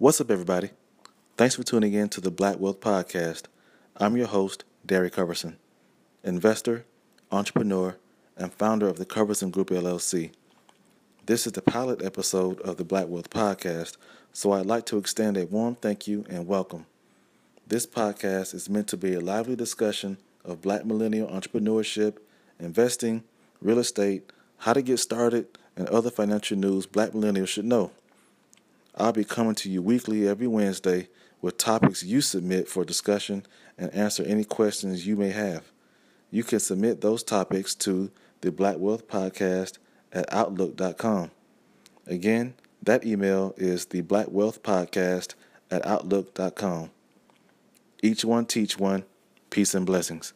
What's up, everybody? Thanks for tuning in to the Black Wealth Podcast. I'm your host, Derry Coverson, investor, entrepreneur, and founder of the Coverson Group LLC. This is the pilot episode of the Black Wealth Podcast, so I'd like to extend a warm thank you and welcome. This podcast is meant to be a lively discussion of black millennial entrepreneurship, investing, real estate, how to get started, and other financial news black millennials should know. I'll be coming to you weekly every Wednesday with topics you submit for discussion and answer any questions you may have. You can submit those topics to the Black Wealth Podcast at Outlook.com. Again, that email is the Black Wealth Podcast at Outlook.com. Each one teach one. Peace and blessings.